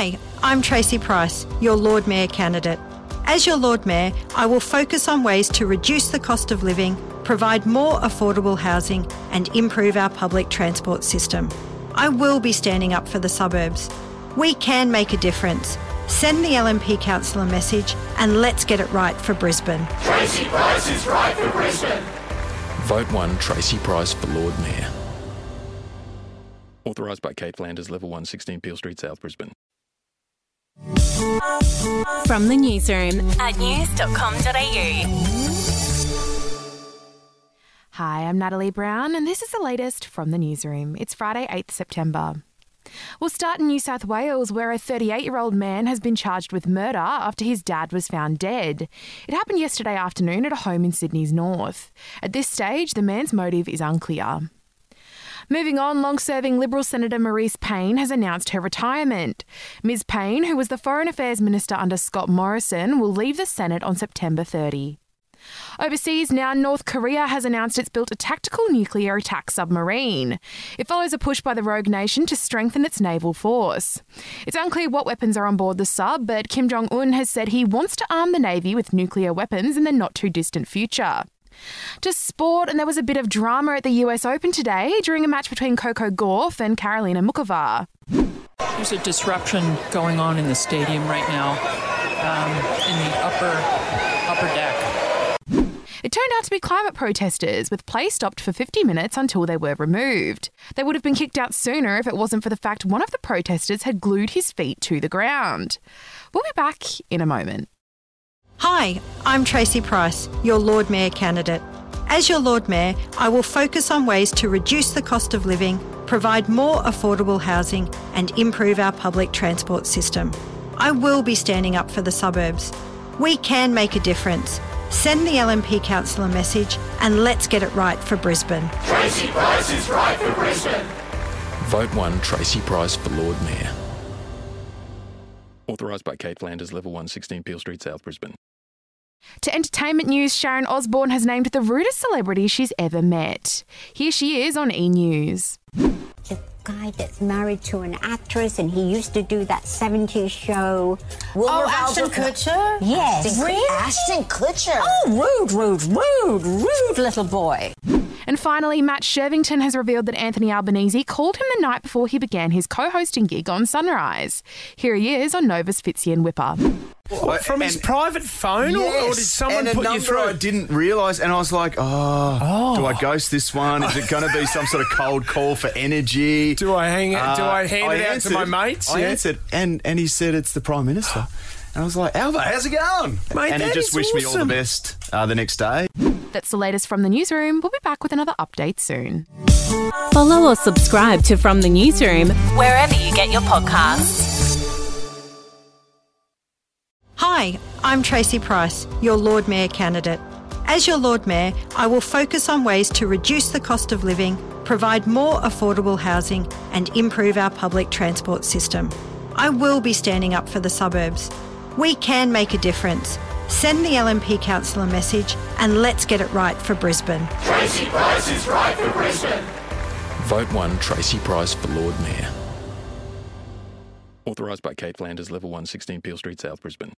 Hi, I'm Tracy Price, your Lord Mayor candidate. As your Lord Mayor, I will focus on ways to reduce the cost of living, provide more affordable housing, and improve our public transport system. I will be standing up for the suburbs. We can make a difference. Send the LNP council a message and let's get it right for Brisbane. Tracy Price is right for Brisbane. Vote 1 Tracy Price for Lord Mayor. Authorised by Kate Flanders, Level 1, 16 Peel Street, South Brisbane. From the newsroom at news.com.au. Hi, I'm Natalie Brown, and this is the latest from the newsroom. It's Friday, 8th September. We'll start in New South Wales, where a 38 year old man has been charged with murder after his dad was found dead. It happened yesterday afternoon at a home in Sydney's north. At this stage, the man's motive is unclear. Moving on, long serving Liberal Senator Marise Payne has announced her retirement. Ms. Payne, who was the Foreign Affairs Minister under Scott Morrison, will leave the Senate on September 30. Overseas now, North Korea has announced it's built a tactical nuclear attack submarine. It follows a push by the rogue nation to strengthen its naval force. It's unclear what weapons are on board the sub, but Kim Jong un has said he wants to arm the Navy with nuclear weapons in the not too distant future. To sport, and there was a bit of drama at the US Open today during a match between Coco Gauff and Karolina Muchova. There's a disruption going on in the stadium right now, um, in the upper upper deck. It turned out to be climate protesters, with play stopped for 50 minutes until they were removed. They would have been kicked out sooner if it wasn't for the fact one of the protesters had glued his feet to the ground. We'll be back in a moment. Hi, I'm Tracy Price, your Lord Mayor candidate. As your Lord Mayor, I will focus on ways to reduce the cost of living, provide more affordable housing, and improve our public transport system. I will be standing up for the suburbs. We can make a difference. Send the LNP council a message and let's get it right for Brisbane. Tracy Price is right for Brisbane. Vote 1 Tracy Price for Lord Mayor. Authorised by Kate Flanders, Level 1, 16 Peel Street, South Brisbane. To entertainment news, Sharon Osbourne has named the rudest celebrity she's ever met. Here she is on E News. The guy that's married to an actress and he used to do that 70s show. oh, Ashton Kutcher? Yes. Ashton, Really? Ashton Kutcher. Oh, rude, rude, rude, rude little boy. And finally, Matt Shirvington has revealed that Anthony Albanese called him the night before he began his co hosting gig on Sunrise. Here he is on Nova's Fitzy and Whipper. What, from his private phone, or, or did someone and a put you through? I didn't realise, and I was like, oh, do I ghost this one? Is it going to be some sort of cold call for energy? Do I hang it? do I hand it out to my mates? I Yeah. answered, and and he said it's the prime minister. And I was like, Albert, how's it going? Mate, and he just is wished me all the best uh, the next day. That's the latest from the newsroom. We'll be back with another update soon. Follow or subscribe to From the Newsroom wherever you get your podcasts. Hi, I'm Tracy Price, your Lord Mayor candidate. As your Lord Mayor, I will focus on ways to reduce the cost of living, provide more affordable housing, and improve our public transport system. I will be standing up for the suburbs. We can make a difference. Send the LNP council a message and let's get it right for Brisbane. Tracy Price is right for Brisbane. Vote 1 Tracy Price for Lord Mayor. Authorised by Kate Flanders, Level 1, 16 Peel Street, South Brisbane.